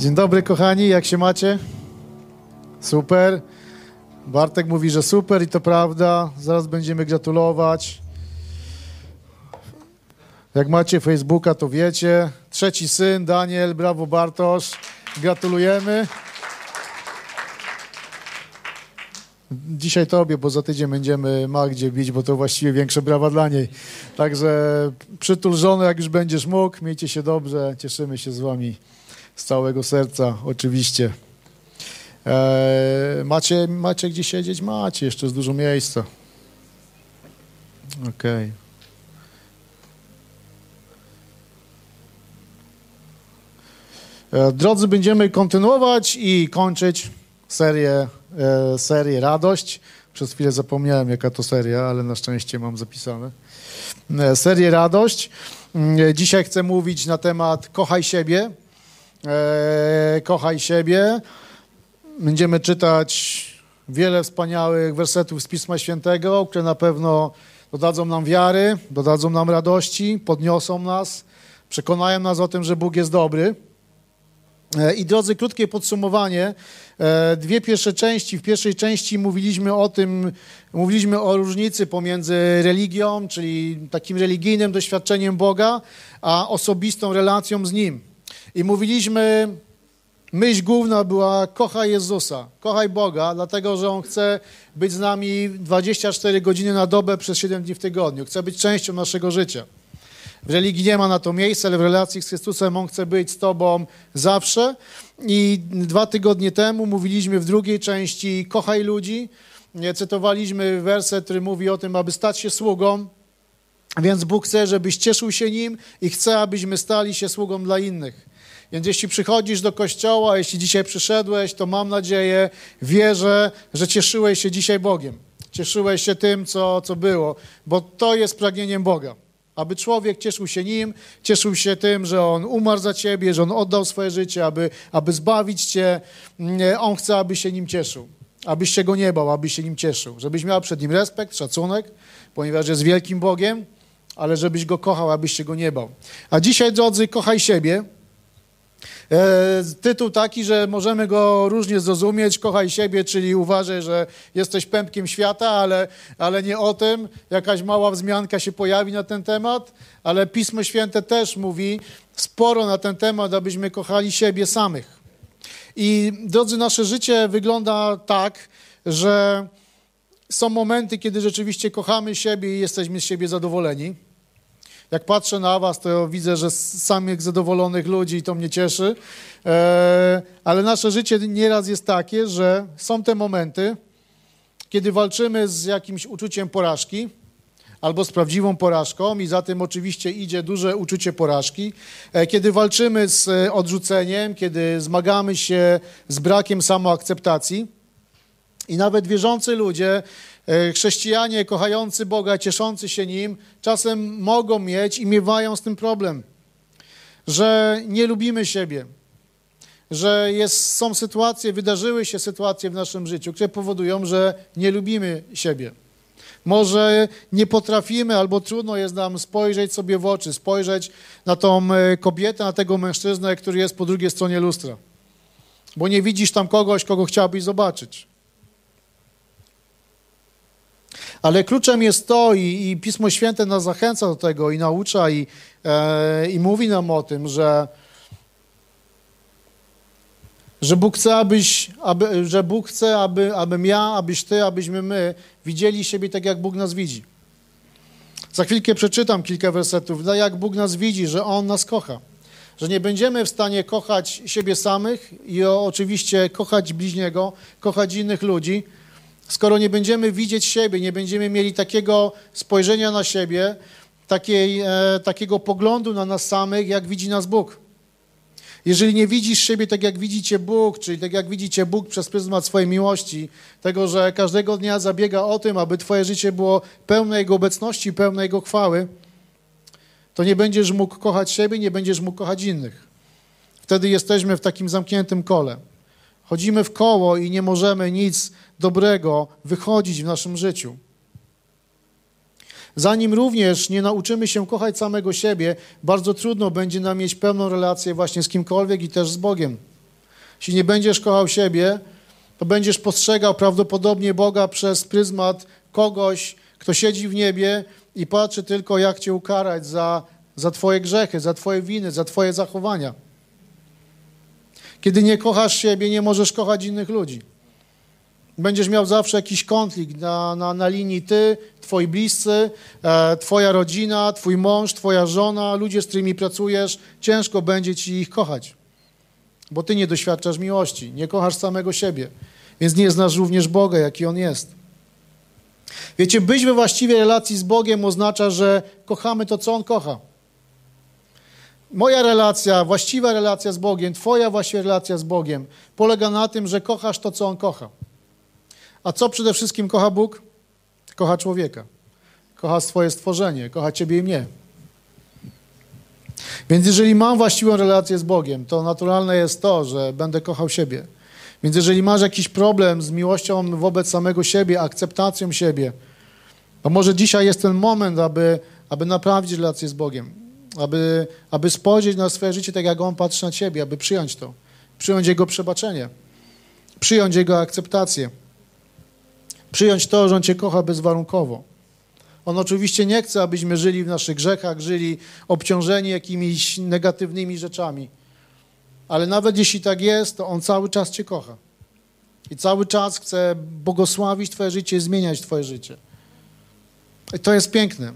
Dzień dobry, kochani, jak się macie? Super. Bartek mówi, że super i to prawda. Zaraz będziemy gratulować. Jak macie Facebooka, to wiecie. Trzeci syn, Daniel, brawo Bartosz. Gratulujemy. Dzisiaj tobie, bo za tydzień będziemy Magdzie bić, bo to właściwie większe brawa dla niej. Także przytul żonę, jak już będziesz mógł. Miejcie się dobrze. Cieszymy się z wami z całego serca, oczywiście. Eee, macie, macie gdzie siedzieć? Macie, jeszcze jest dużo miejsca. Okej. Okay. Drodzy, będziemy kontynuować i kończyć serię, e, serię Radość. Przez chwilę zapomniałem, jaka to seria, ale na szczęście mam zapisane. E, serię Radość. Mm, dzisiaj chcę mówić na temat Kochaj siebie. E, kochaj siebie. Będziemy czytać wiele wspaniałych wersetów z Pisma Świętego, które na pewno dodadzą nam wiary, dodadzą nam radości, podniosą nas, przekonają nas o tym, że Bóg jest dobry. E, I drodzy, krótkie podsumowanie. E, dwie pierwsze części. W pierwszej części mówiliśmy o tym, mówiliśmy o różnicy pomiędzy religią, czyli takim religijnym doświadczeniem Boga, a osobistą relacją z Nim. I mówiliśmy, myśl główna była kochaj Jezusa, kochaj Boga, dlatego że On chce być z nami 24 godziny na dobę przez 7 dni w tygodniu. Chce być częścią naszego życia. W religii nie ma na to miejsca, ale w relacji z Chrystusem On chce być z Tobą zawsze. I dwa tygodnie temu mówiliśmy w drugiej części kochaj ludzi. Cytowaliśmy werset, który mówi o tym, aby stać się sługą. Więc Bóg chce, żebyś cieszył się Nim i chce, abyśmy stali się sługą dla innych. Więc jeśli przychodzisz do kościoła, jeśli dzisiaj przyszedłeś, to mam nadzieję, wierzę, że cieszyłeś się dzisiaj Bogiem. Cieszyłeś się tym, co, co było, bo to jest pragnieniem Boga. Aby człowiek cieszył się nim, cieszył się tym, że on umarł za ciebie, że on oddał swoje życie, aby, aby zbawić cię. On chce, aby się nim cieszył. Abyś się go nie bał, abyś się nim cieszył. Żebyś miał przed nim respekt, szacunek, ponieważ jest wielkim Bogiem, ale żebyś go kochał, abyś się go nie bał. A dzisiaj, drodzy, kochaj siebie. E, tytuł taki, że możemy go różnie zrozumieć, kochaj siebie, czyli uważaj, że jesteś pępkiem świata, ale, ale nie o tym. Jakaś mała wzmianka się pojawi na ten temat, ale Pismo Święte też mówi sporo na ten temat, abyśmy kochali siebie samych. I drodzy, nasze życie wygląda tak, że są momenty, kiedy rzeczywiście kochamy siebie i jesteśmy z siebie zadowoleni. Jak patrzę na was, to widzę, że samych zadowolonych ludzi i to mnie cieszy. E, ale nasze życie nieraz jest takie, że są te momenty, kiedy walczymy z jakimś uczuciem porażki albo z prawdziwą porażką i za tym oczywiście idzie duże uczucie porażki. E, kiedy walczymy z odrzuceniem, kiedy zmagamy się z brakiem samoakceptacji i nawet wierzący ludzie E, chrześcijanie kochający Boga, cieszący się Nim, czasem mogą mieć i miewają z tym problem, że nie lubimy siebie, że jest, są sytuacje, wydarzyły się sytuacje w naszym życiu, które powodują, że nie lubimy siebie. Może nie potrafimy albo trudno jest nam spojrzeć sobie w oczy, spojrzeć na tą e, kobietę, na tego mężczyznę, który jest po drugiej stronie lustra. Bo nie widzisz tam kogoś, kogo chciałbyś zobaczyć. Ale kluczem jest to i, i Pismo Święte nas zachęca do tego i naucza i, e, i mówi nam o tym, że, że Bóg chce, abyś, aby, że Bóg chce, aby, abym ja, abyś ty, abyśmy my widzieli siebie tak, jak Bóg nas widzi. Za chwilkę przeczytam kilka wersetów, no jak Bóg nas widzi, że On nas kocha. Że nie będziemy w stanie kochać siebie samych i oczywiście kochać bliźniego, kochać innych ludzi, skoro nie będziemy widzieć siebie, nie będziemy mieli takiego spojrzenia na siebie, takiej, e, takiego poglądu na nas samych, jak widzi nas Bóg. Jeżeli nie widzisz siebie tak, jak widzicie Bóg, czyli tak, jak widzicie Bóg przez pryzmat swojej miłości, tego, że każdego dnia zabiega o tym, aby Twoje życie było pełne Jego obecności, pełne Jego chwały, to nie będziesz mógł kochać siebie, nie będziesz mógł kochać innych. Wtedy jesteśmy w takim zamkniętym kole. Chodzimy w koło i nie możemy nic dobrego wychodzić w naszym życiu. Zanim również nie nauczymy się kochać samego siebie, bardzo trudno będzie nam mieć pełną relację właśnie z kimkolwiek i też z Bogiem. Jeśli nie będziesz kochał siebie, to będziesz postrzegał prawdopodobnie Boga przez pryzmat kogoś, kto siedzi w niebie i patrzy tylko, jak cię ukarać za, za twoje grzechy, za twoje winy, za twoje zachowania. Kiedy nie kochasz siebie, nie możesz kochać innych ludzi. Będziesz miał zawsze jakiś konflikt na, na, na linii ty, twoi bliscy, e, twoja rodzina, twój mąż, twoja żona, ludzie, z którymi pracujesz. Ciężko będzie ci ich kochać, bo ty nie doświadczasz miłości, nie kochasz samego siebie, więc nie znasz również Boga, jaki On jest. Wiecie, być we właściwej relacji z Bogiem oznacza, że kochamy to, co On kocha. Moja relacja, właściwa relacja z Bogiem, Twoja właściwa relacja z Bogiem polega na tym, że kochasz to, co On kocha. A co przede wszystkim kocha Bóg? Kocha człowieka. Kocha swoje stworzenie, kocha Ciebie i mnie. Więc jeżeli mam właściwą relację z Bogiem, to naturalne jest to, że będę kochał siebie. Więc jeżeli masz jakiś problem z miłością wobec samego siebie, akceptacją siebie, to może dzisiaj jest ten moment, aby, aby naprawić relację z Bogiem, aby, aby spojrzeć na swoje życie tak, jak On patrzy na ciebie, aby przyjąć to, przyjąć Jego przebaczenie, przyjąć Jego akceptację, przyjąć to, że On cię kocha bezwarunkowo. On oczywiście nie chce, abyśmy żyli w naszych grzechach, żyli obciążeni jakimiś negatywnymi rzeczami. Ale nawet jeśli tak jest, to On cały czas Cię kocha. I cały czas chce błogosławić Twoje życie i zmieniać Twoje życie. I to jest piękne.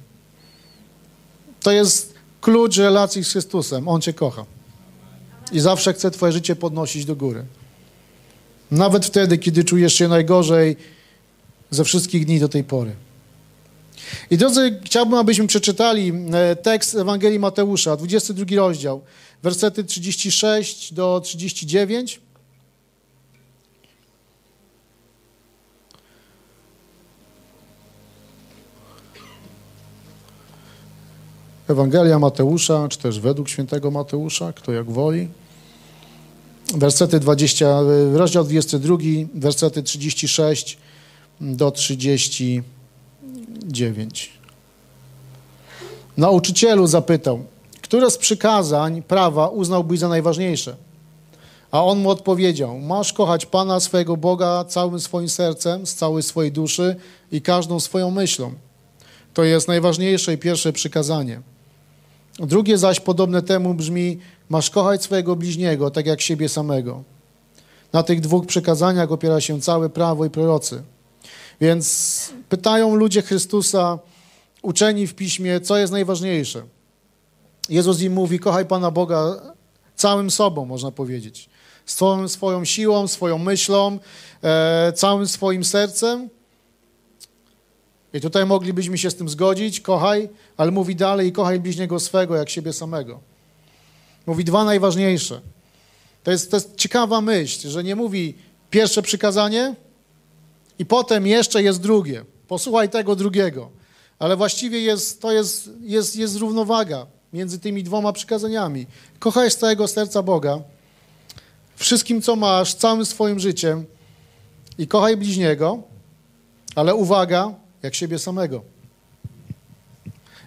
To jest klucz relacji z Chrystusem. On Cię kocha. I zawsze chce Twoje życie podnosić do góry. Nawet wtedy, kiedy czujesz się najgorzej ze wszystkich dni do tej pory. I drodzy, chciałbym, abyśmy przeczytali e, tekst Ewangelii Mateusza, 22 rozdział, wersety 36 do 39. Ewangelia Mateusza, czy też według świętego Mateusza, kto jak woli. Wersety 20, rozdział 22, wersety 36 do 39. Nauczycielu zapytał, które z przykazań prawa uznałbyś za najważniejsze? A on mu odpowiedział: Masz kochać Pana swojego Boga całym swoim sercem, z całej swojej duszy i każdą swoją myślą. To jest najważniejsze i pierwsze przykazanie. Drugie zaś podobne temu brzmi: Masz kochać swojego bliźniego, tak jak siebie samego. Na tych dwóch przykazaniach opiera się całe prawo i prorocy. Więc pytają ludzie Chrystusa, uczeni w piśmie, co jest najważniejsze. Jezus im mówi: Kochaj Pana Boga całym sobą, można powiedzieć. Swoją, swoją siłą, swoją myślą, e, całym swoim sercem. I tutaj moglibyśmy się z tym zgodzić, kochaj, ale mówi dalej, kochaj bliźniego swego jak siebie samego. Mówi dwa najważniejsze. To jest, to jest ciekawa myśl, że nie mówi pierwsze przykazanie i potem jeszcze jest drugie. Posłuchaj tego drugiego. Ale właściwie jest, to jest, jest, jest równowaga między tymi dwoma przykazaniami. Kochaj z całego serca Boga, wszystkim, co masz, całym swoim życiem i kochaj bliźniego, ale uwaga, jak siebie samego.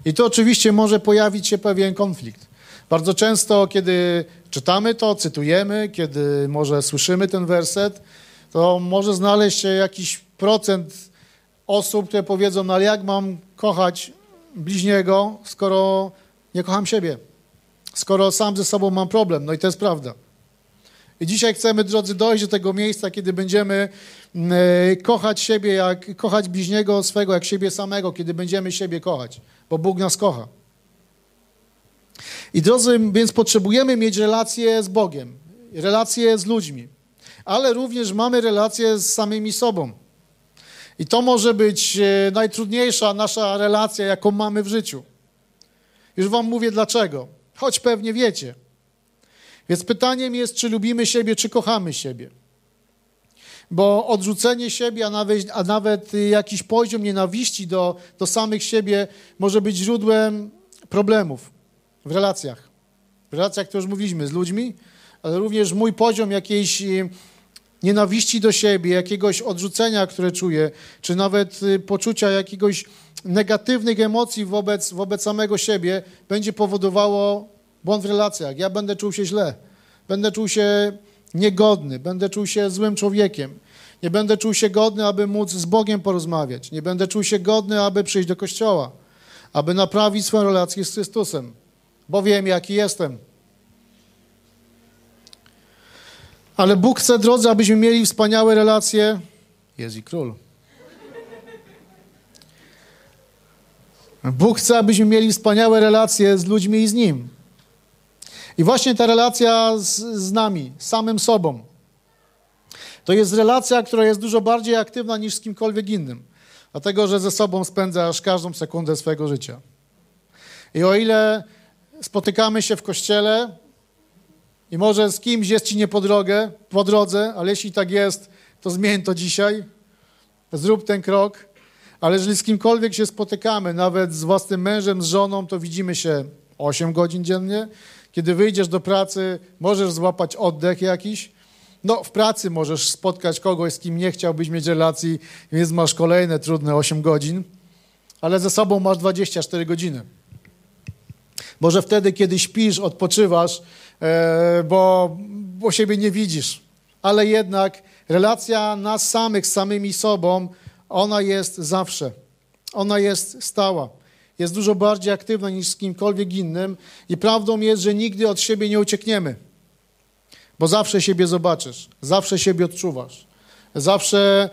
I tu oczywiście może pojawić się pewien konflikt. Bardzo często, kiedy czytamy to, cytujemy, kiedy może słyszymy ten werset, to może znaleźć się jakiś procent osób, które powiedzą, no ale jak mam kochać bliźniego, skoro nie kocham siebie, skoro sam ze sobą mam problem. No i to jest prawda. I dzisiaj chcemy, drodzy, dojść do tego miejsca, kiedy będziemy mm, e, kochać siebie, jak kochać bliźniego swego, jak siebie samego, kiedy będziemy siebie kochać, bo Bóg nas kocha. I drodzy, więc potrzebujemy mieć relacje z Bogiem, relacje z ludźmi, ale również mamy relacje z samymi sobą. I to może być e, najtrudniejsza nasza relacja, jaką mamy w życiu. Już wam mówię dlaczego, choć pewnie wiecie. Więc pytaniem jest, czy lubimy siebie, czy kochamy siebie. Bo odrzucenie siebie, a nawet, a nawet jakiś poziom nienawiści do, do samych siebie może być źródłem problemów w relacjach. W relacjach, które już mówiliśmy, z ludźmi, ale również mój poziom jakiejś nienawiści do siebie, jakiegoś odrzucenia, które czuję, czy nawet y, poczucia jakiegoś negatywnych emocji wobec, wobec samego siebie, będzie powodowało błąd w relacjach. Ja będę czuł się źle. Będę czuł się niegodny, będę czuł się złym człowiekiem. Nie będę czuł się godny, aby móc z Bogiem porozmawiać. Nie będę czuł się godny, aby przyjść do kościoła, aby naprawić swoją relację z Chrystusem, bo wiem, jaki jestem. Ale Bóg chce, drodzy, abyśmy mieli wspaniałe relacje. Jest i król. Bóg chce, abyśmy mieli wspaniałe relacje z ludźmi i z Nim. I właśnie ta relacja z, z nami, z samym sobą, to jest relacja, która jest dużo bardziej aktywna niż z kimkolwiek innym. Dlatego, że ze sobą spędzasz każdą sekundę swojego życia. I o ile spotykamy się w kościele i może z kimś jest ci nie po, drogę, po drodze, ale jeśli tak jest, to zmień to dzisiaj, zrób ten krok. Ale jeżeli z kimkolwiek się spotykamy, nawet z własnym mężem, z żoną, to widzimy się 8 godzin dziennie. Kiedy wyjdziesz do pracy, możesz złapać oddech jakiś. No, w pracy możesz spotkać kogoś, z kim nie chciałbyś mieć relacji, więc masz kolejne trudne 8 godzin, ale ze sobą masz 24 godziny. Może wtedy, kiedy śpisz, odpoczywasz, bo, bo siebie nie widzisz. Ale jednak relacja nas samych z samymi sobą, ona jest zawsze. Ona jest stała. Jest dużo bardziej aktywna niż z kimkolwiek innym i prawdą jest, że nigdy od siebie nie uciekniemy. Bo zawsze siebie zobaczysz, zawsze siebie odczuwasz. Zawsze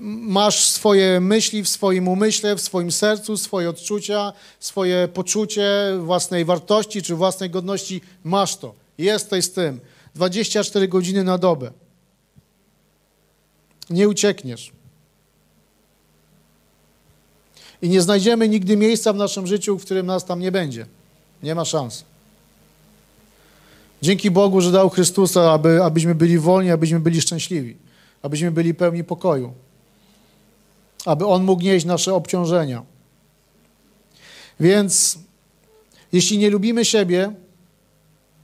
masz swoje myśli w swoim umyśle, w swoim sercu, swoje odczucia, swoje poczucie własnej wartości czy własnej godności. Masz to. Jesteś z tym. 24 godziny na dobę. Nie uciekniesz. I nie znajdziemy nigdy miejsca w naszym życiu, w którym nas tam nie będzie. Nie ma szans. Dzięki Bogu, że dał Chrystusa, aby, abyśmy byli wolni, abyśmy byli szczęśliwi, abyśmy byli pełni pokoju, aby On mógł nieść nasze obciążenia. Więc jeśli nie lubimy siebie,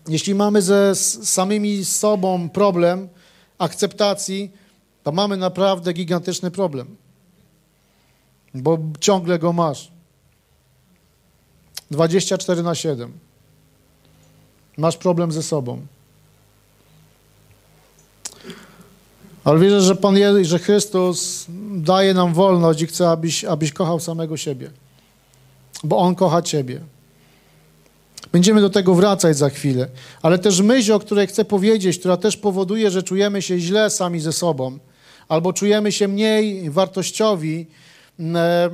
jeśli mamy ze samymi sobą problem akceptacji, to mamy naprawdę gigantyczny problem, bo ciągle go masz. 24 na 7. Masz problem ze sobą. Ale wierzę, że Pan że Chrystus daje nam wolność i chce, abyś, abyś kochał samego siebie. Bo On kocha Ciebie. Będziemy do tego wracać za chwilę. Ale też myśl, o której chcę powiedzieć, która też powoduje, że czujemy się źle sami ze sobą, albo czujemy się mniej wartościowi, e,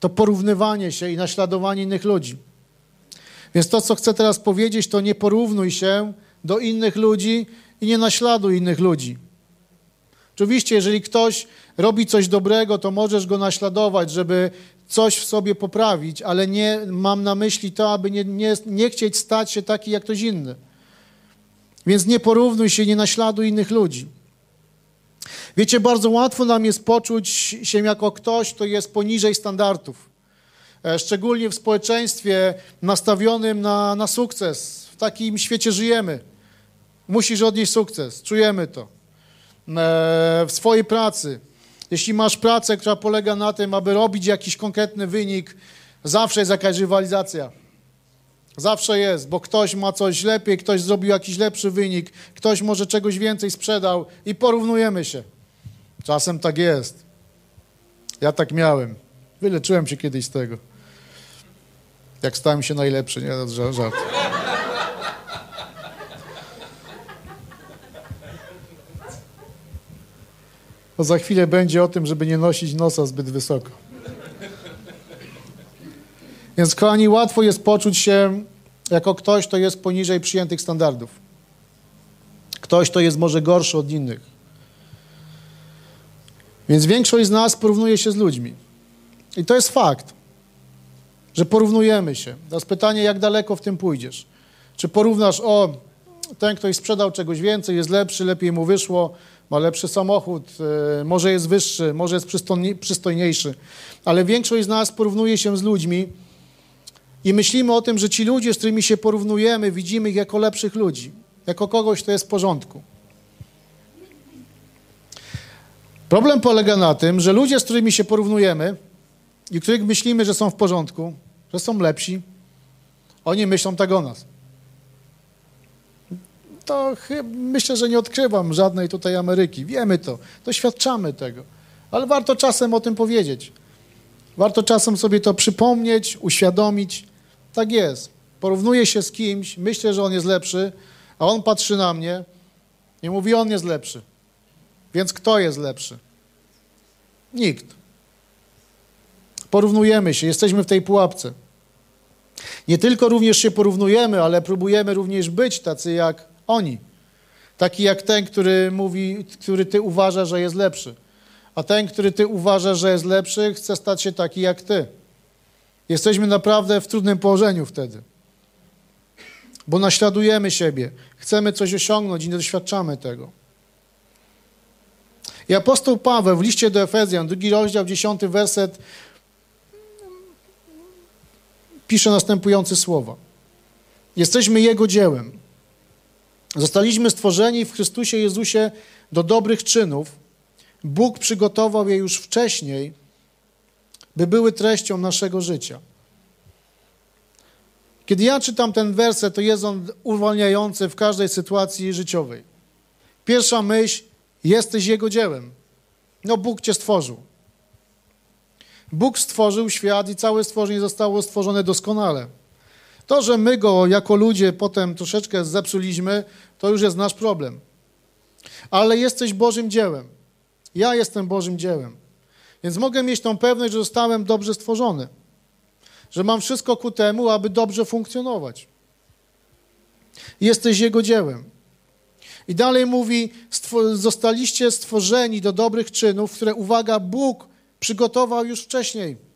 to porównywanie się i naśladowanie innych ludzi. Więc to, co chcę teraz powiedzieć, to nie porównuj się do innych ludzi i nie naśladuj innych ludzi. Oczywiście, jeżeli ktoś robi coś dobrego, to możesz go naśladować, żeby coś w sobie poprawić, ale nie mam na myśli to, aby nie, nie, nie chcieć stać się taki jak ktoś inny. Więc nie porównuj się, nie naśladuj innych ludzi. Wiecie, bardzo łatwo nam jest poczuć się jako ktoś, kto jest poniżej standardów. E, szczególnie w społeczeństwie nastawionym na, na sukces. W takim świecie żyjemy. Musisz odnieść sukces, czujemy to. E, w swojej pracy. Jeśli masz pracę, która polega na tym, aby robić jakiś konkretny wynik, zawsze jest jakaś rywalizacja. Zawsze jest, bo ktoś ma coś lepiej, ktoś zrobił jakiś lepszy wynik, ktoś może czegoś więcej sprzedał i porównujemy się. Czasem tak jest. Ja tak miałem. Wyleczyłem się kiedyś z tego. Jak stałem się najlepszy, nie? Żart. To za chwilę będzie o tym, żeby nie nosić nosa zbyt wysoko. Więc, kochani, łatwo jest poczuć się jako ktoś, kto jest poniżej przyjętych standardów. Ktoś, kto jest może gorszy od innych. Więc większość z nas porównuje się z ludźmi. I to jest fakt że porównujemy się. Teraz pytanie, jak daleko w tym pójdziesz? Czy porównasz, o, ten ktoś sprzedał czegoś więcej, jest lepszy, lepiej mu wyszło, ma lepszy samochód, y, może jest wyższy, może jest przystojniejszy. Ale większość z nas porównuje się z ludźmi i myślimy o tym, że ci ludzie, z którymi się porównujemy, widzimy ich jako lepszych ludzi, jako kogoś, kto jest w porządku. Problem polega na tym, że ludzie, z którymi się porównujemy, i których myślimy, że są w porządku, że są lepsi, oni myślą tak o nas. To myślę, że nie odkrywam żadnej tutaj Ameryki. Wiemy to, doświadczamy tego. Ale warto czasem o tym powiedzieć. Warto czasem sobie to przypomnieć, uświadomić. Tak jest. Porównuję się z kimś, myślę, że on jest lepszy, a on patrzy na mnie i mówi, on jest lepszy. Więc kto jest lepszy? Nikt. Porównujemy się, jesteśmy w tej pułapce. Nie tylko również się porównujemy, ale próbujemy również być tacy jak oni. Taki jak ten, który mówi, który ty uważasz, że jest lepszy. A ten, który ty uważasz, że jest lepszy, chce stać się taki jak ty. Jesteśmy naprawdę w trudnym położeniu wtedy. Bo naśladujemy siebie, chcemy coś osiągnąć i nie doświadczamy tego. I apostoł Paweł w liście do Efezjan, drugi rozdział, dziesiąty werset, pisze następujące słowa. Jesteśmy Jego dziełem. Zostaliśmy stworzeni w Chrystusie Jezusie do dobrych czynów. Bóg przygotował je już wcześniej, by były treścią naszego życia. Kiedy ja czytam ten werset, to jest on uwalniający w każdej sytuacji życiowej. Pierwsza myśl, jesteś Jego dziełem. No Bóg Cię stworzył. Bóg stworzył świat i całe stworzenie zostało stworzone doskonale. To, że my go jako ludzie potem troszeczkę zepsuliśmy, to już jest nasz problem. Ale jesteś Bożym dziełem. Ja jestem Bożym dziełem. Więc mogę mieć tą pewność, że zostałem dobrze stworzony. Że mam wszystko ku temu, aby dobrze funkcjonować. Jesteś Jego dziełem. I dalej mówi, zostaliście stworzeni do dobrych czynów, które, uwaga, Bóg przygotował już wcześniej.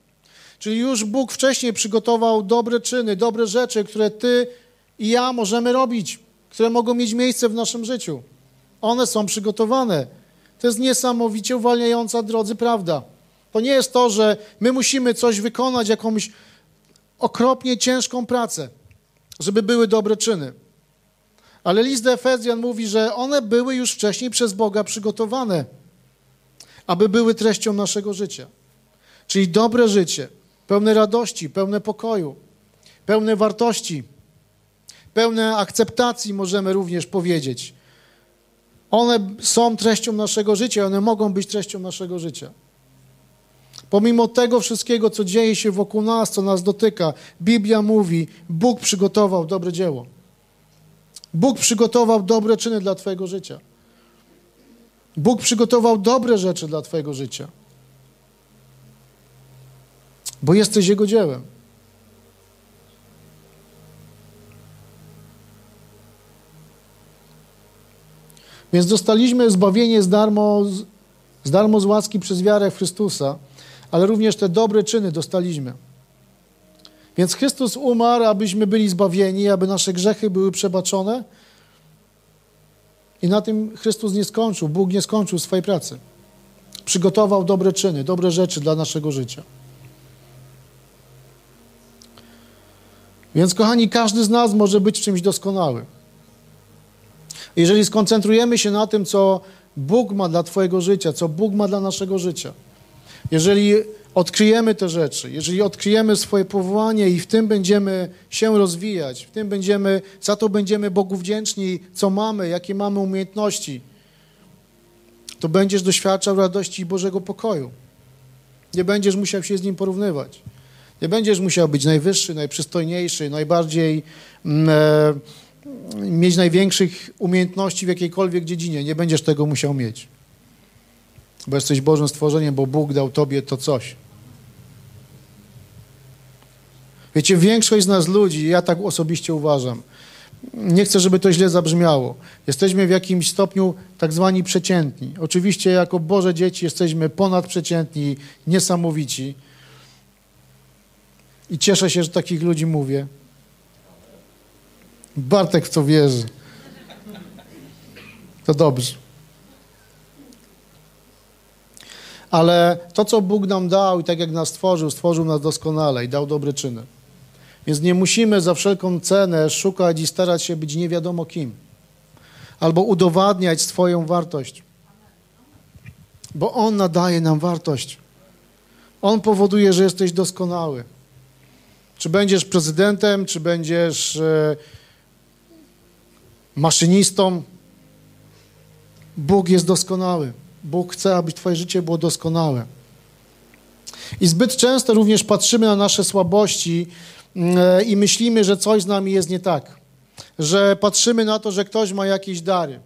Czyli już Bóg wcześniej przygotował dobre czyny, dobre rzeczy, które ty i ja możemy robić, które mogą mieć miejsce w naszym życiu. One są przygotowane. To jest niesamowicie uwalniająca, drodzy, prawda. To nie jest to, że my musimy coś wykonać, jakąś okropnie ciężką pracę, żeby były dobre czyny. Ale list do Efezjan mówi, że one były już wcześniej przez Boga przygotowane aby były treścią naszego życia. Czyli dobre życie, pełne radości, pełne pokoju, pełne wartości, pełne akceptacji, możemy również powiedzieć. One są treścią naszego życia, one mogą być treścią naszego życia. Pomimo tego wszystkiego, co dzieje się wokół nas, co nas dotyka, Biblia mówi: Bóg przygotował dobre dzieło. Bóg przygotował dobre czyny dla Twojego życia. Bóg przygotował dobre rzeczy dla Twojego życia, bo jesteś Jego dziełem. Więc dostaliśmy zbawienie z darmo, z darmo z łaski przez wiarę Chrystusa, ale również te dobre czyny dostaliśmy. Więc Chrystus umarł, abyśmy byli zbawieni, aby nasze grzechy były przebaczone, i na tym Chrystus nie skończył, Bóg nie skończył swojej pracy. Przygotował dobre czyny, dobre rzeczy dla naszego życia. Więc, kochani, każdy z nas może być czymś doskonały. Jeżeli skoncentrujemy się na tym, co Bóg ma dla Twojego życia, co Bóg ma dla naszego życia, jeżeli odkryjemy te rzeczy, jeżeli odkryjemy swoje powołanie i w tym będziemy się rozwijać, w tym będziemy, za to będziemy Bogu wdzięczni, co mamy, jakie mamy umiejętności, to będziesz doświadczał radości i Bożego pokoju. Nie będziesz musiał się z Nim porównywać. Nie będziesz musiał być najwyższy, najprzystojniejszy, najbardziej mm, e, mieć największych umiejętności w jakiejkolwiek dziedzinie. Nie będziesz tego musiał mieć. Bo jesteś Bożym stworzeniem, bo Bóg dał Tobie to coś. Wiecie, większość z nas ludzi, ja tak osobiście uważam, nie chcę, żeby to źle zabrzmiało. Jesteśmy w jakimś stopniu tak zwani przeciętni. Oczywiście jako Boże dzieci jesteśmy ponadprzeciętni, niesamowici. I cieszę się, że takich ludzi mówię. Bartek w to wierzy. To dobrze. Ale to, co Bóg nam dał i tak jak nas stworzył, stworzył nas doskonale i dał dobre czyny. Więc nie musimy za wszelką cenę szukać i starać się być nie wiadomo kim, albo udowadniać swoją wartość, bo On nadaje nam wartość. On powoduje, że jesteś doskonały. Czy będziesz prezydentem, czy będziesz e, maszynistą. Bóg jest doskonały. Bóg chce, aby Twoje życie było doskonałe. I zbyt często również patrzymy na nasze słabości mm, i myślimy, że coś z nami jest nie tak. Że patrzymy na to, że ktoś ma jakieś dary.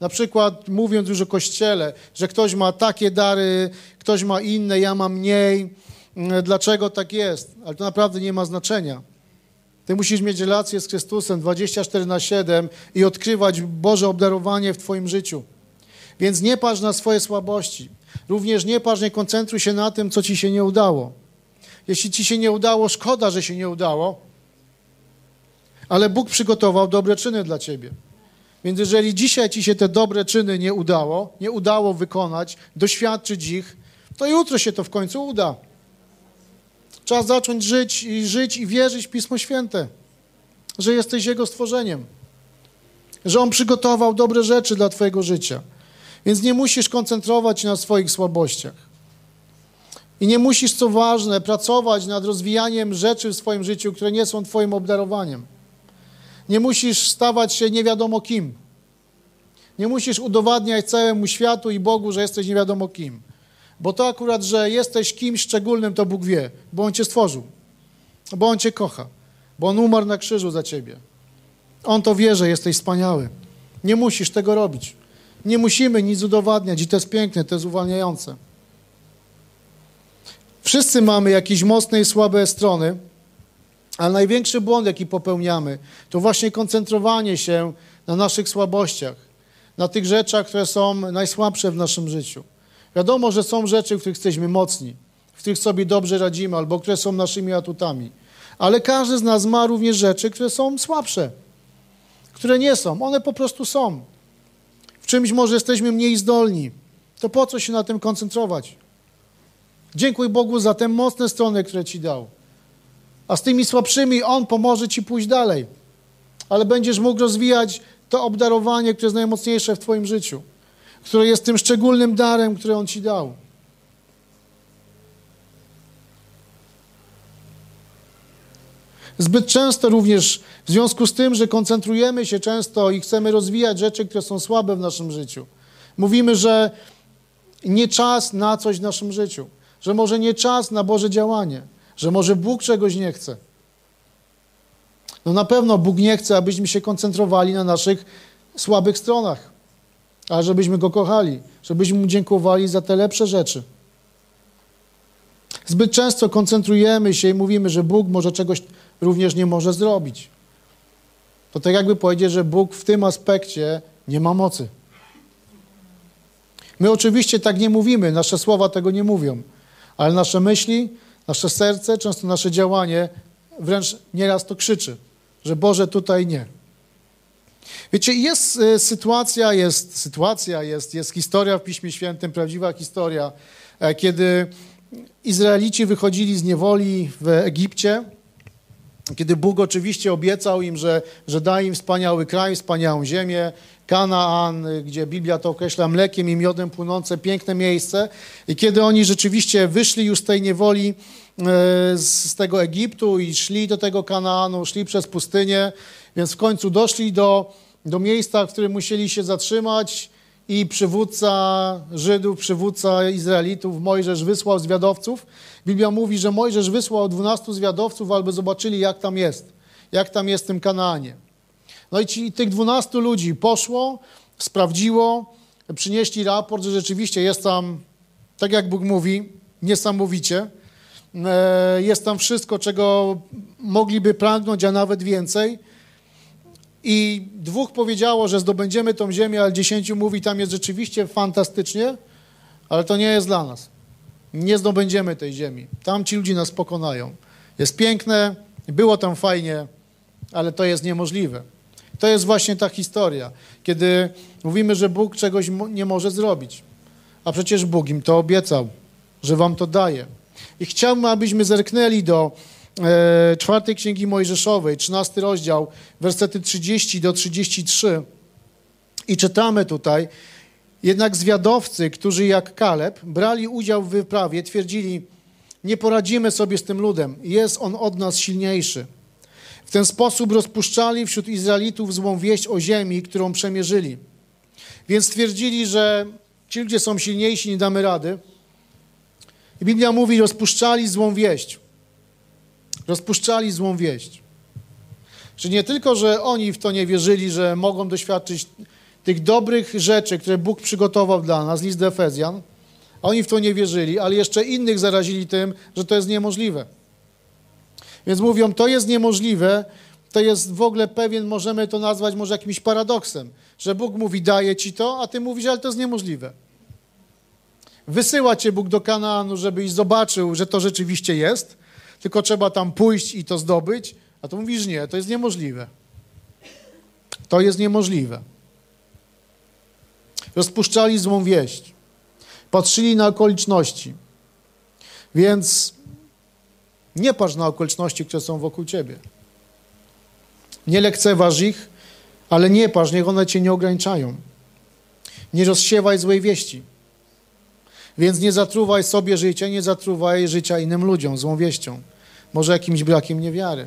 Na przykład mówiąc już o kościele, że ktoś ma takie dary, ktoś ma inne, ja mam mniej. Mm, dlaczego tak jest? Ale to naprawdę nie ma znaczenia. Ty musisz mieć relację z Chrystusem 24 na 7 i odkrywać Boże obdarowanie w Twoim życiu. Więc nie patrz na swoje słabości. Również nie patrz, nie koncentruj się na tym, co Ci się nie udało. Jeśli Ci się nie udało, szkoda, że się nie udało, ale Bóg przygotował dobre czyny dla Ciebie. Więc jeżeli dzisiaj Ci się te dobre czyny nie udało, nie udało wykonać, doświadczyć ich, to jutro się to w końcu uda. Trzeba zacząć żyć i żyć i wierzyć w Pismo Święte, że jesteś Jego stworzeniem, że On przygotował dobre rzeczy dla Twojego życia. Więc nie musisz koncentrować się na swoich słabościach. I nie musisz, co ważne, pracować nad rozwijaniem rzeczy w swoim życiu, które nie są Twoim obdarowaniem. Nie musisz stawać się nie wiadomo kim. Nie musisz udowadniać całemu światu i Bogu, że jesteś nie wiadomo kim. Bo to akurat, że jesteś kimś szczególnym, to Bóg wie, bo On cię stworzył, bo On cię kocha, bo On umarł na krzyżu za ciebie. On to wie, że jesteś wspaniały. Nie musisz tego robić. Nie musimy nic udowadniać i to jest piękne, to jest uwalniające. Wszyscy mamy jakieś mocne i słabe strony, ale największy błąd, jaki popełniamy, to właśnie koncentrowanie się na naszych słabościach, na tych rzeczach, które są najsłabsze w naszym życiu. Wiadomo, że są rzeczy, w których jesteśmy mocni, w których sobie dobrze radzimy, albo które są naszymi atutami. Ale każdy z nas ma również rzeczy, które są słabsze, które nie są. One po prostu są. W czymś może jesteśmy mniej zdolni. To po co się na tym koncentrować? Dziękuj Bogu za te mocne strony, które Ci dał. A z tymi słabszymi On pomoże Ci pójść dalej. Ale będziesz mógł rozwijać to obdarowanie, które jest najmocniejsze w Twoim życiu które jest tym szczególnym darem, który On Ci dał. Zbyt często również w związku z tym, że koncentrujemy się często i chcemy rozwijać rzeczy, które są słabe w naszym życiu, mówimy, że nie czas na coś w naszym życiu, że może nie czas na Boże działanie, że może Bóg czegoś nie chce. No na pewno Bóg nie chce, abyśmy się koncentrowali na naszych słabych stronach ale żebyśmy Go kochali, żebyśmy Mu dziękowali za te lepsze rzeczy. Zbyt często koncentrujemy się i mówimy, że Bóg może czegoś również nie może zrobić. To tak jakby powiedzieć, że Bóg w tym aspekcie nie ma mocy. My oczywiście tak nie mówimy, nasze słowa tego nie mówią, ale nasze myśli, nasze serce, często nasze działanie wręcz nieraz to krzyczy, że Boże tutaj nie. Wiecie, jest e, sytuacja, jest sytuacja, jest, jest historia w Piśmie Świętym, prawdziwa historia, e, kiedy Izraelici wychodzili z niewoli w Egipcie, kiedy Bóg oczywiście obiecał im, że, że da im wspaniały kraj, wspaniałą ziemię, Kanaan, gdzie Biblia to określa mlekiem i miodem płynące, piękne miejsce. I kiedy oni rzeczywiście wyszli już z tej niewoli, e, z tego Egiptu i szli do tego Kanaanu, szli przez pustynię, więc w końcu doszli do, do miejsca, w którym musieli się zatrzymać i przywódca Żydów, przywódca Izraelitów, Mojżesz wysłał zwiadowców. Biblia mówi, że Mojżesz wysłał 12 zwiadowców, aby zobaczyli, jak tam jest, jak tam jest w tym Kanaanie. No i ci, tych 12 ludzi poszło, sprawdziło, przynieśli raport, że rzeczywiście jest tam, tak jak Bóg mówi, niesamowicie. E, jest tam wszystko, czego mogliby pragnąć, a nawet więcej. I dwóch powiedziało, że zdobędziemy tą ziemię, ale dziesięciu mówi, tam jest rzeczywiście fantastycznie, ale to nie jest dla nas. Nie zdobędziemy tej ziemi. Tam ci ludzie nas pokonają. Jest piękne, było tam fajnie, ale to jest niemożliwe. To jest właśnie ta historia, kiedy mówimy, że Bóg czegoś nie może zrobić, a przecież Bóg im to obiecał, że wam to daje. I chciałbym, abyśmy zerknęli do czwartej Księgi Mojżeszowej, 13 rozdział, wersety 30 do 33. I czytamy tutaj, jednak zwiadowcy, którzy jak Kaleb brali udział w wyprawie, twierdzili, nie poradzimy sobie z tym ludem, jest on od nas silniejszy. W ten sposób rozpuszczali wśród Izraelitów złą wieść o ziemi, którą przemierzyli. Więc stwierdzili, że ci ludzie są silniejsi, nie damy rady. I Biblia mówi, rozpuszczali złą wieść. Rozpuszczali złą wieść. Że nie tylko, że oni w to nie wierzyli, że mogą doświadczyć tych dobrych rzeczy, które Bóg przygotował dla nas, list do Efezjan, a oni w to nie wierzyli, ale jeszcze innych zarazili tym, że to jest niemożliwe. Więc mówią, to jest niemożliwe, to jest w ogóle pewien, możemy to nazwać może jakimś paradoksem, że Bóg mówi, daje ci to, a ty mówisz, ale to jest niemożliwe. Wysyła cię Bóg do Kanaanu, żebyś zobaczył, że to rzeczywiście jest, tylko trzeba tam pójść i to zdobyć, a tu mówisz, nie, to jest niemożliwe. To jest niemożliwe. Rozpuszczali złą wieść. Patrzyli na okoliczności. Więc nie patrz na okoliczności, które są wokół ciebie. Nie lekceważ ich, ale nie patrz, niech one cię nie ograniczają. Nie rozsiewaj złej wieści. Więc nie zatruwaj sobie życia, nie zatruwaj życia innym ludziom złą wieścią. Może jakimś brakiem niewiary.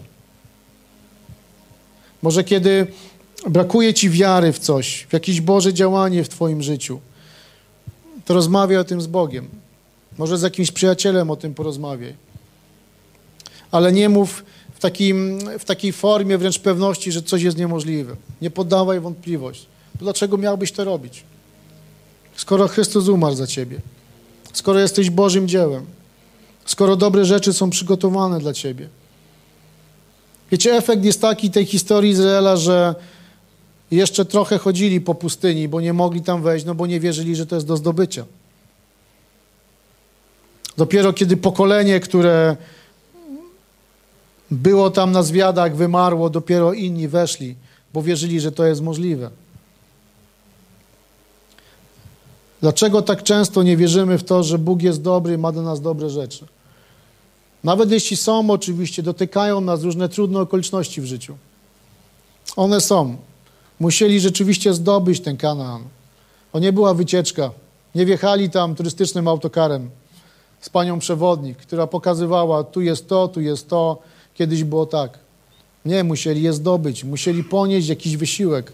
Może kiedy brakuje ci wiary w coś, w jakieś Boże działanie w twoim życiu, to rozmawiaj o tym z Bogiem. Może z jakimś przyjacielem o tym porozmawiaj. Ale nie mów w, takim, w takiej formie wręcz pewności, że coś jest niemożliwe. Nie poddawaj wątpliwość. Dlaczego miałbyś to robić? Skoro Chrystus umarł za ciebie, skoro jesteś Bożym dziełem, skoro dobre rzeczy są przygotowane dla ciebie. Wiecie, efekt jest taki tej historii Izraela, że jeszcze trochę chodzili po pustyni, bo nie mogli tam wejść, no bo nie wierzyli, że to jest do zdobycia. Dopiero kiedy pokolenie, które było tam na zwiadach, wymarło, dopiero inni weszli, bo wierzyli, że to jest możliwe. Dlaczego tak często nie wierzymy w to, że Bóg jest dobry i ma do nas dobre rzeczy? Nawet jeśli są, oczywiście, dotykają nas różne trudne okoliczności w życiu. One są. Musieli rzeczywiście zdobyć ten Kanaan. To nie była wycieczka. Nie wjechali tam turystycznym autokarem z panią przewodnik, która pokazywała, tu jest to, tu jest to. Kiedyś było tak. Nie, musieli je zdobyć, musieli ponieść jakiś wysiłek.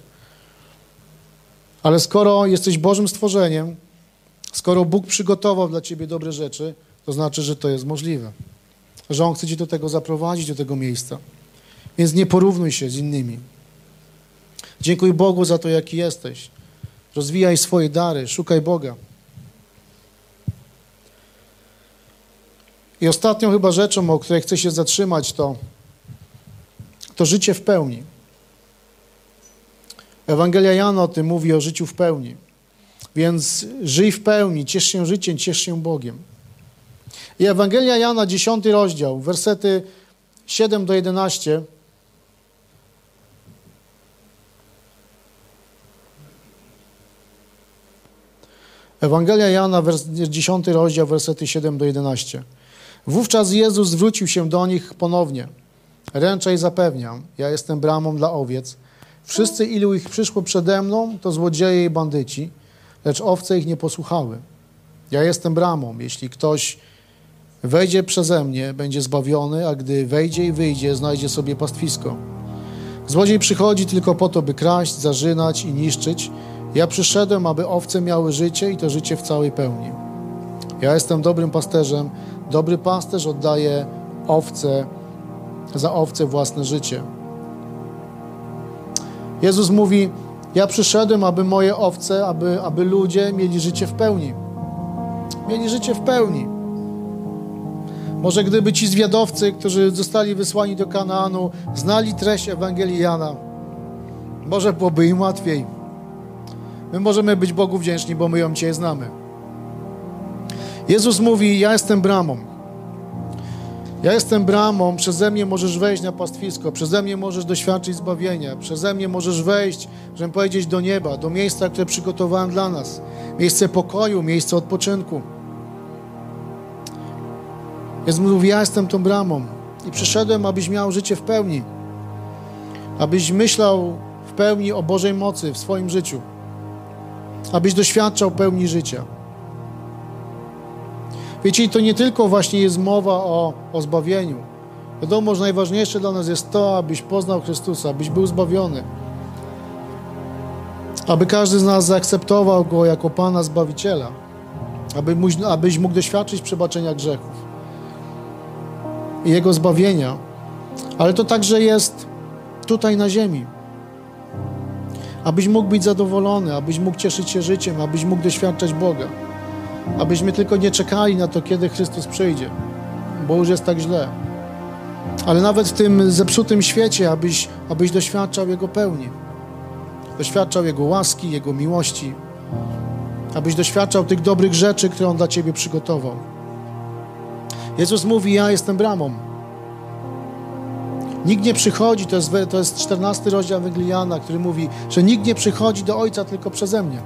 Ale skoro jesteś Bożym stworzeniem, skoro Bóg przygotował dla ciebie dobre rzeczy, to znaczy, że to jest możliwe. Że On chce cię do tego zaprowadzić, do tego miejsca. Więc nie porównuj się z innymi. Dziękuj Bogu za to, jaki jesteś. Rozwijaj swoje dary, szukaj Boga. I ostatnią chyba rzeczą, o której chcę się zatrzymać, to, to życie w pełni. Ewangelia Jana o tym mówi, o życiu w pełni. Więc żyj w pełni, ciesz się życiem, ciesz się Bogiem. I Ewangelia Jana, 10 rozdział, wersety 7 do 11. Ewangelia Jana, 10 rozdział, wersety 7 do 11. Wówczas Jezus zwrócił się do nich ponownie. Ręczę i zapewniam, ja jestem bramą dla owiec. Wszyscy, ilu ich przyszło przede mną, to złodzieje i bandyci, lecz owce ich nie posłuchały. Ja jestem bramą. Jeśli ktoś wejdzie przeze mnie, będzie zbawiony, a gdy wejdzie i wyjdzie, znajdzie sobie pastwisko. Złodziej przychodzi tylko po to, by kraść, zarzynać i niszczyć. Ja przyszedłem, aby owce miały życie i to życie w całej pełni. Ja jestem dobrym pasterzem. Dobry pasterz oddaje owce za owce własne życie. Jezus mówi: Ja przyszedłem, aby moje owce, aby, aby ludzie mieli życie w pełni. Mieli życie w pełni. Może gdyby ci zwiadowcy, którzy zostali wysłani do Kanaanu, znali treść Ewangelii Jana, może byłoby im łatwiej. My możemy być Bogu wdzięczni, bo my ją dzisiaj znamy. Jezus mówi: Ja jestem bramą. Ja jestem bramą, przeze mnie możesz wejść na pastwisko, przeze mnie możesz doświadczyć zbawienia, przeze mnie możesz wejść, żeby powiedzieć do nieba, do miejsca, które przygotowałem dla nas. Miejsce pokoju, miejsce odpoczynku. Więc mówi, ja jestem tą bramą i przyszedłem, abyś miał życie w pełni. Abyś myślał w pełni o Bożej mocy w swoim życiu. Abyś doświadczał pełni życia. Wiecie, to nie tylko właśnie jest mowa o, o zbawieniu. Wiadomo, że najważniejsze dla nas jest to, abyś poznał Chrystusa, abyś był zbawiony. Aby każdy z nas zaakceptował Go jako Pana Zbawiciela. Aby mógł, abyś mógł doświadczyć przebaczenia grzechów i Jego zbawienia. Ale to także jest tutaj na ziemi. Abyś mógł być zadowolony, abyś mógł cieszyć się życiem, abyś mógł doświadczać Boga. Abyśmy tylko nie czekali na to, kiedy Chrystus przyjdzie, bo już jest tak źle. Ale nawet w tym zepsutym świecie, abyś, abyś doświadczał Jego pełni. Doświadczał Jego łaski, Jego miłości. Abyś doświadczał tych dobrych rzeczy, które On dla Ciebie przygotował. Jezus mówi, ja jestem bramą. Nikt nie przychodzi, to jest, to jest 14 rozdział Węglijana, który mówi, że nikt nie przychodzi do Ojca tylko przeze mnie.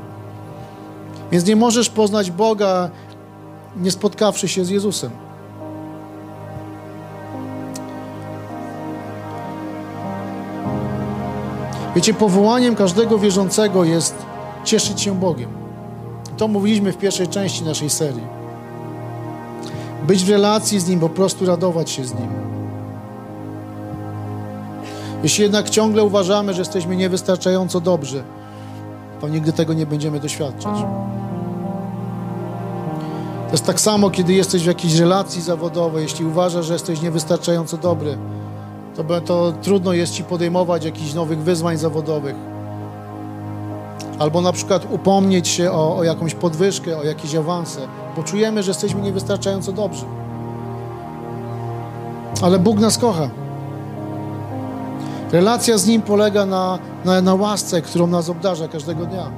Więc nie możesz poznać Boga, nie spotkawszy się z Jezusem. Wiecie, powołaniem każdego wierzącego jest cieszyć się Bogiem. To mówiliśmy w pierwszej części naszej serii. Być w relacji z Nim, po prostu radować się z Nim. Jeśli jednak ciągle uważamy, że jesteśmy niewystarczająco dobrzy, to nigdy tego nie będziemy doświadczać. To jest tak samo, kiedy jesteś w jakiejś relacji zawodowej, jeśli uważasz, że jesteś niewystarczająco dobry, to, to trudno jest ci podejmować jakichś nowych wyzwań zawodowych. Albo na przykład upomnieć się o, o jakąś podwyżkę, o jakieś awanse, bo czujemy, że jesteśmy niewystarczająco dobrzy. Ale Bóg nas kocha. Relacja z Nim polega na, na, na łasce, którą nas obdarza każdego dnia.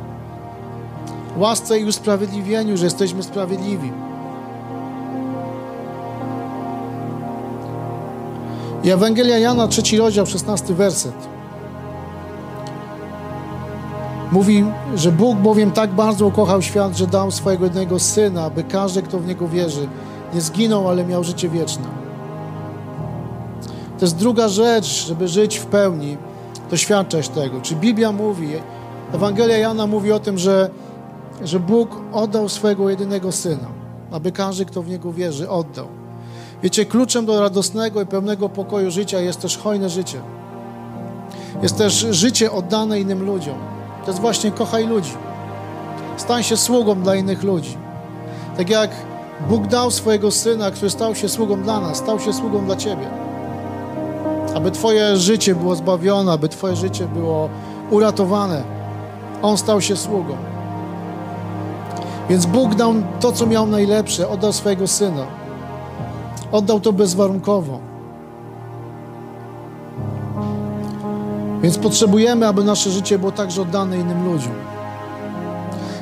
Łasce i usprawiedliwieniu, że jesteśmy sprawiedliwi. I Ewangelia Jana, trzeci rozdział, szesnasty werset. Mówi, że Bóg bowiem tak bardzo ukochał świat, że dał swojego jednego Syna, aby każdy, kto w Niego wierzy, nie zginął, ale miał życie wieczne. To jest druga rzecz, żeby żyć w pełni, doświadczać tego. Czy Biblia mówi, Ewangelia Jana mówi o tym, że, że Bóg oddał swojego jedynego Syna, aby każdy, kto w Niego wierzy, oddał. Wiecie, kluczem do radosnego i pełnego pokoju życia jest też hojne życie. Jest też życie oddane innym ludziom. To jest właśnie kochaj ludzi. Stań się sługą dla innych ludzi. Tak jak Bóg dał swojego Syna, który stał się sługą dla nas, stał się sługą dla Ciebie. Aby Twoje życie było zbawione, aby Twoje życie było uratowane. On stał się sługą. Więc Bóg dał to, co miał najlepsze, oddał swojego Syna. Oddał to bezwarunkowo. Więc potrzebujemy, aby nasze życie było także oddane innym ludziom.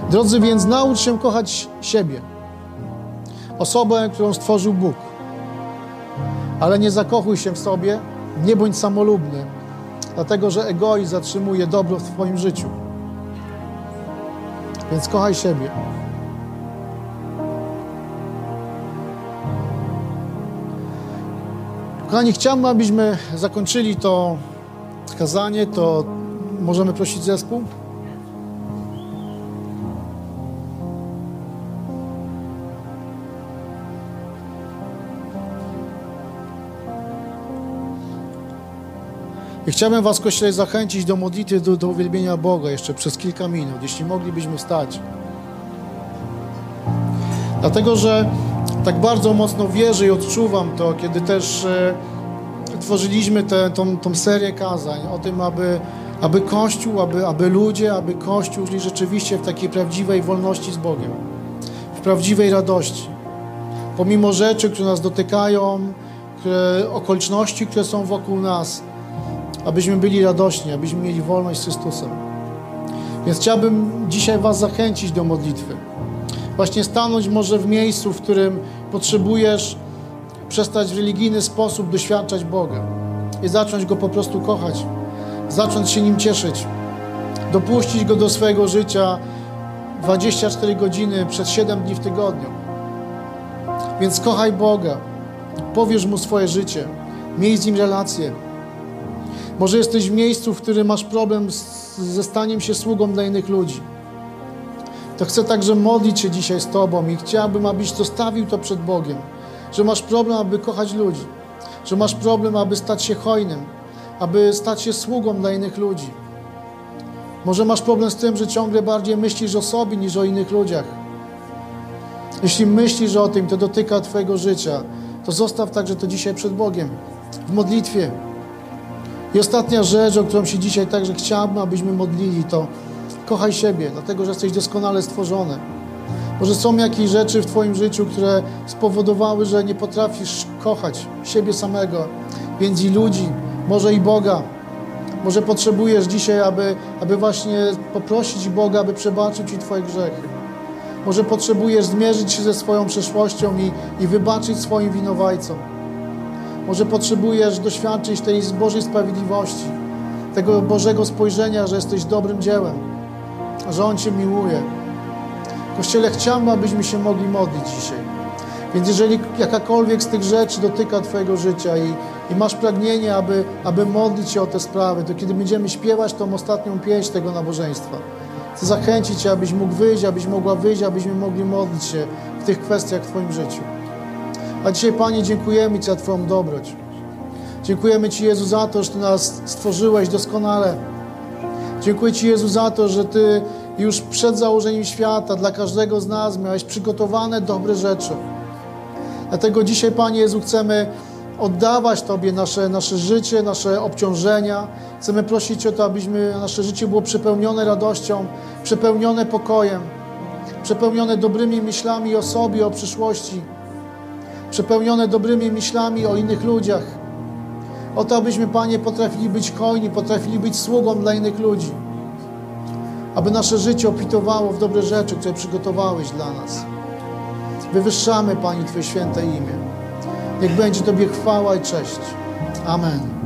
Drodzy, więc naucz się kochać siebie. Osobę, którą stworzył Bóg. Ale nie zakochuj się w sobie, nie bądź samolubny, dlatego że egoizm zatrzymuje dobro w Twoim życiu. Więc kochaj siebie. Kochani, chciałbym, abyśmy zakończyli to kazanie, to możemy prosić zespół? I chciałbym Was, Kościele, zachęcić do modlitwy, do, do uwielbienia Boga jeszcze przez kilka minut, jeśli moglibyśmy stać. Dlatego, że tak bardzo mocno wierzę i odczuwam to, kiedy też e, tworzyliśmy tę tą, tą serię kazań o tym, aby, aby Kościół, aby, aby ludzie, aby Kościół żyli rzeczywiście w takiej prawdziwej wolności z Bogiem, w prawdziwej radości. Pomimo rzeczy, które nas dotykają, które, okoliczności, które są wokół nas, abyśmy byli radośni, abyśmy mieli wolność z Chrystusem. Więc chciałbym dzisiaj Was zachęcić do modlitwy. Właśnie stanąć może w miejscu, w którym potrzebujesz przestać w religijny sposób doświadczać Boga i zacząć Go po prostu kochać, zacząć się Nim cieszyć, dopuścić Go do swojego życia 24 godziny przez 7 dni w tygodniu. Więc kochaj Boga, powierz Mu swoje życie, miej z Nim relacje. Może jesteś w miejscu, w którym masz problem z, ze staniem się sługą dla innych ludzi. To chcę także modlić się dzisiaj z Tobą i chciałbym, abyś zostawił to przed Bogiem że masz problem, aby kochać ludzi, że masz problem, aby stać się hojnym, aby stać się sługą dla innych ludzi. Może masz problem z tym, że ciągle bardziej myślisz o sobie niż o innych ludziach. Jeśli myślisz o tym, to dotyka Twojego życia, to zostaw także to dzisiaj przed Bogiem, w modlitwie. I ostatnia rzecz, o którą się dzisiaj także chciałbym, abyśmy modlili, to kochaj siebie, dlatego że jesteś doskonale stworzony. Może są jakieś rzeczy w Twoim życiu, które spowodowały, że nie potrafisz kochać siebie samego, więc i ludzi, może i Boga. Może potrzebujesz dzisiaj, aby, aby właśnie poprosić Boga, aby przebaczył Ci Twoje grzechy. Może potrzebujesz zmierzyć się ze swoją przeszłością i, i wybaczyć swoim winowajcom. Może potrzebujesz doświadczyć tej Bożej sprawiedliwości, tego Bożego spojrzenia, że jesteś dobrym dziełem, że On Cię miłuje. Kościele, chciałbym, abyśmy się mogli modlić dzisiaj. Więc jeżeli jakakolwiek z tych rzeczy dotyka Twojego życia i, i masz pragnienie, aby, aby modlić się o te sprawy, to kiedy będziemy śpiewać tą ostatnią pieśń tego nabożeństwa, chcę zachęcić Cię, abyś mógł wyjść, abyś mogła wyjść, abyśmy mogli modlić się w tych kwestiach w Twoim życiu. A dzisiaj, Panie, dziękujemy Ci za Twoją dobroć. Dziękujemy Ci, Jezu, za to, że Ty nas stworzyłeś doskonale. Dziękuję Ci, Jezu, za to, że Ty już przed założeniem świata dla każdego z nas miałeś przygotowane dobre rzeczy. Dlatego dzisiaj, Panie Jezu, chcemy oddawać Tobie nasze, nasze życie, nasze obciążenia. Chcemy prosić o to, abyśmy nasze życie było przepełnione radością, przepełnione pokojem, przepełnione dobrymi myślami o sobie, o przyszłości, przepełnione dobrymi myślami o innych ludziach. O to, abyśmy, Panie, potrafili być hojni, potrafili być sługą dla innych ludzi. Aby nasze życie opitowało w dobre rzeczy, które przygotowałeś dla nas. Wywyższamy, Pani, Twoje święte imię. Niech będzie Tobie chwała i cześć. Amen.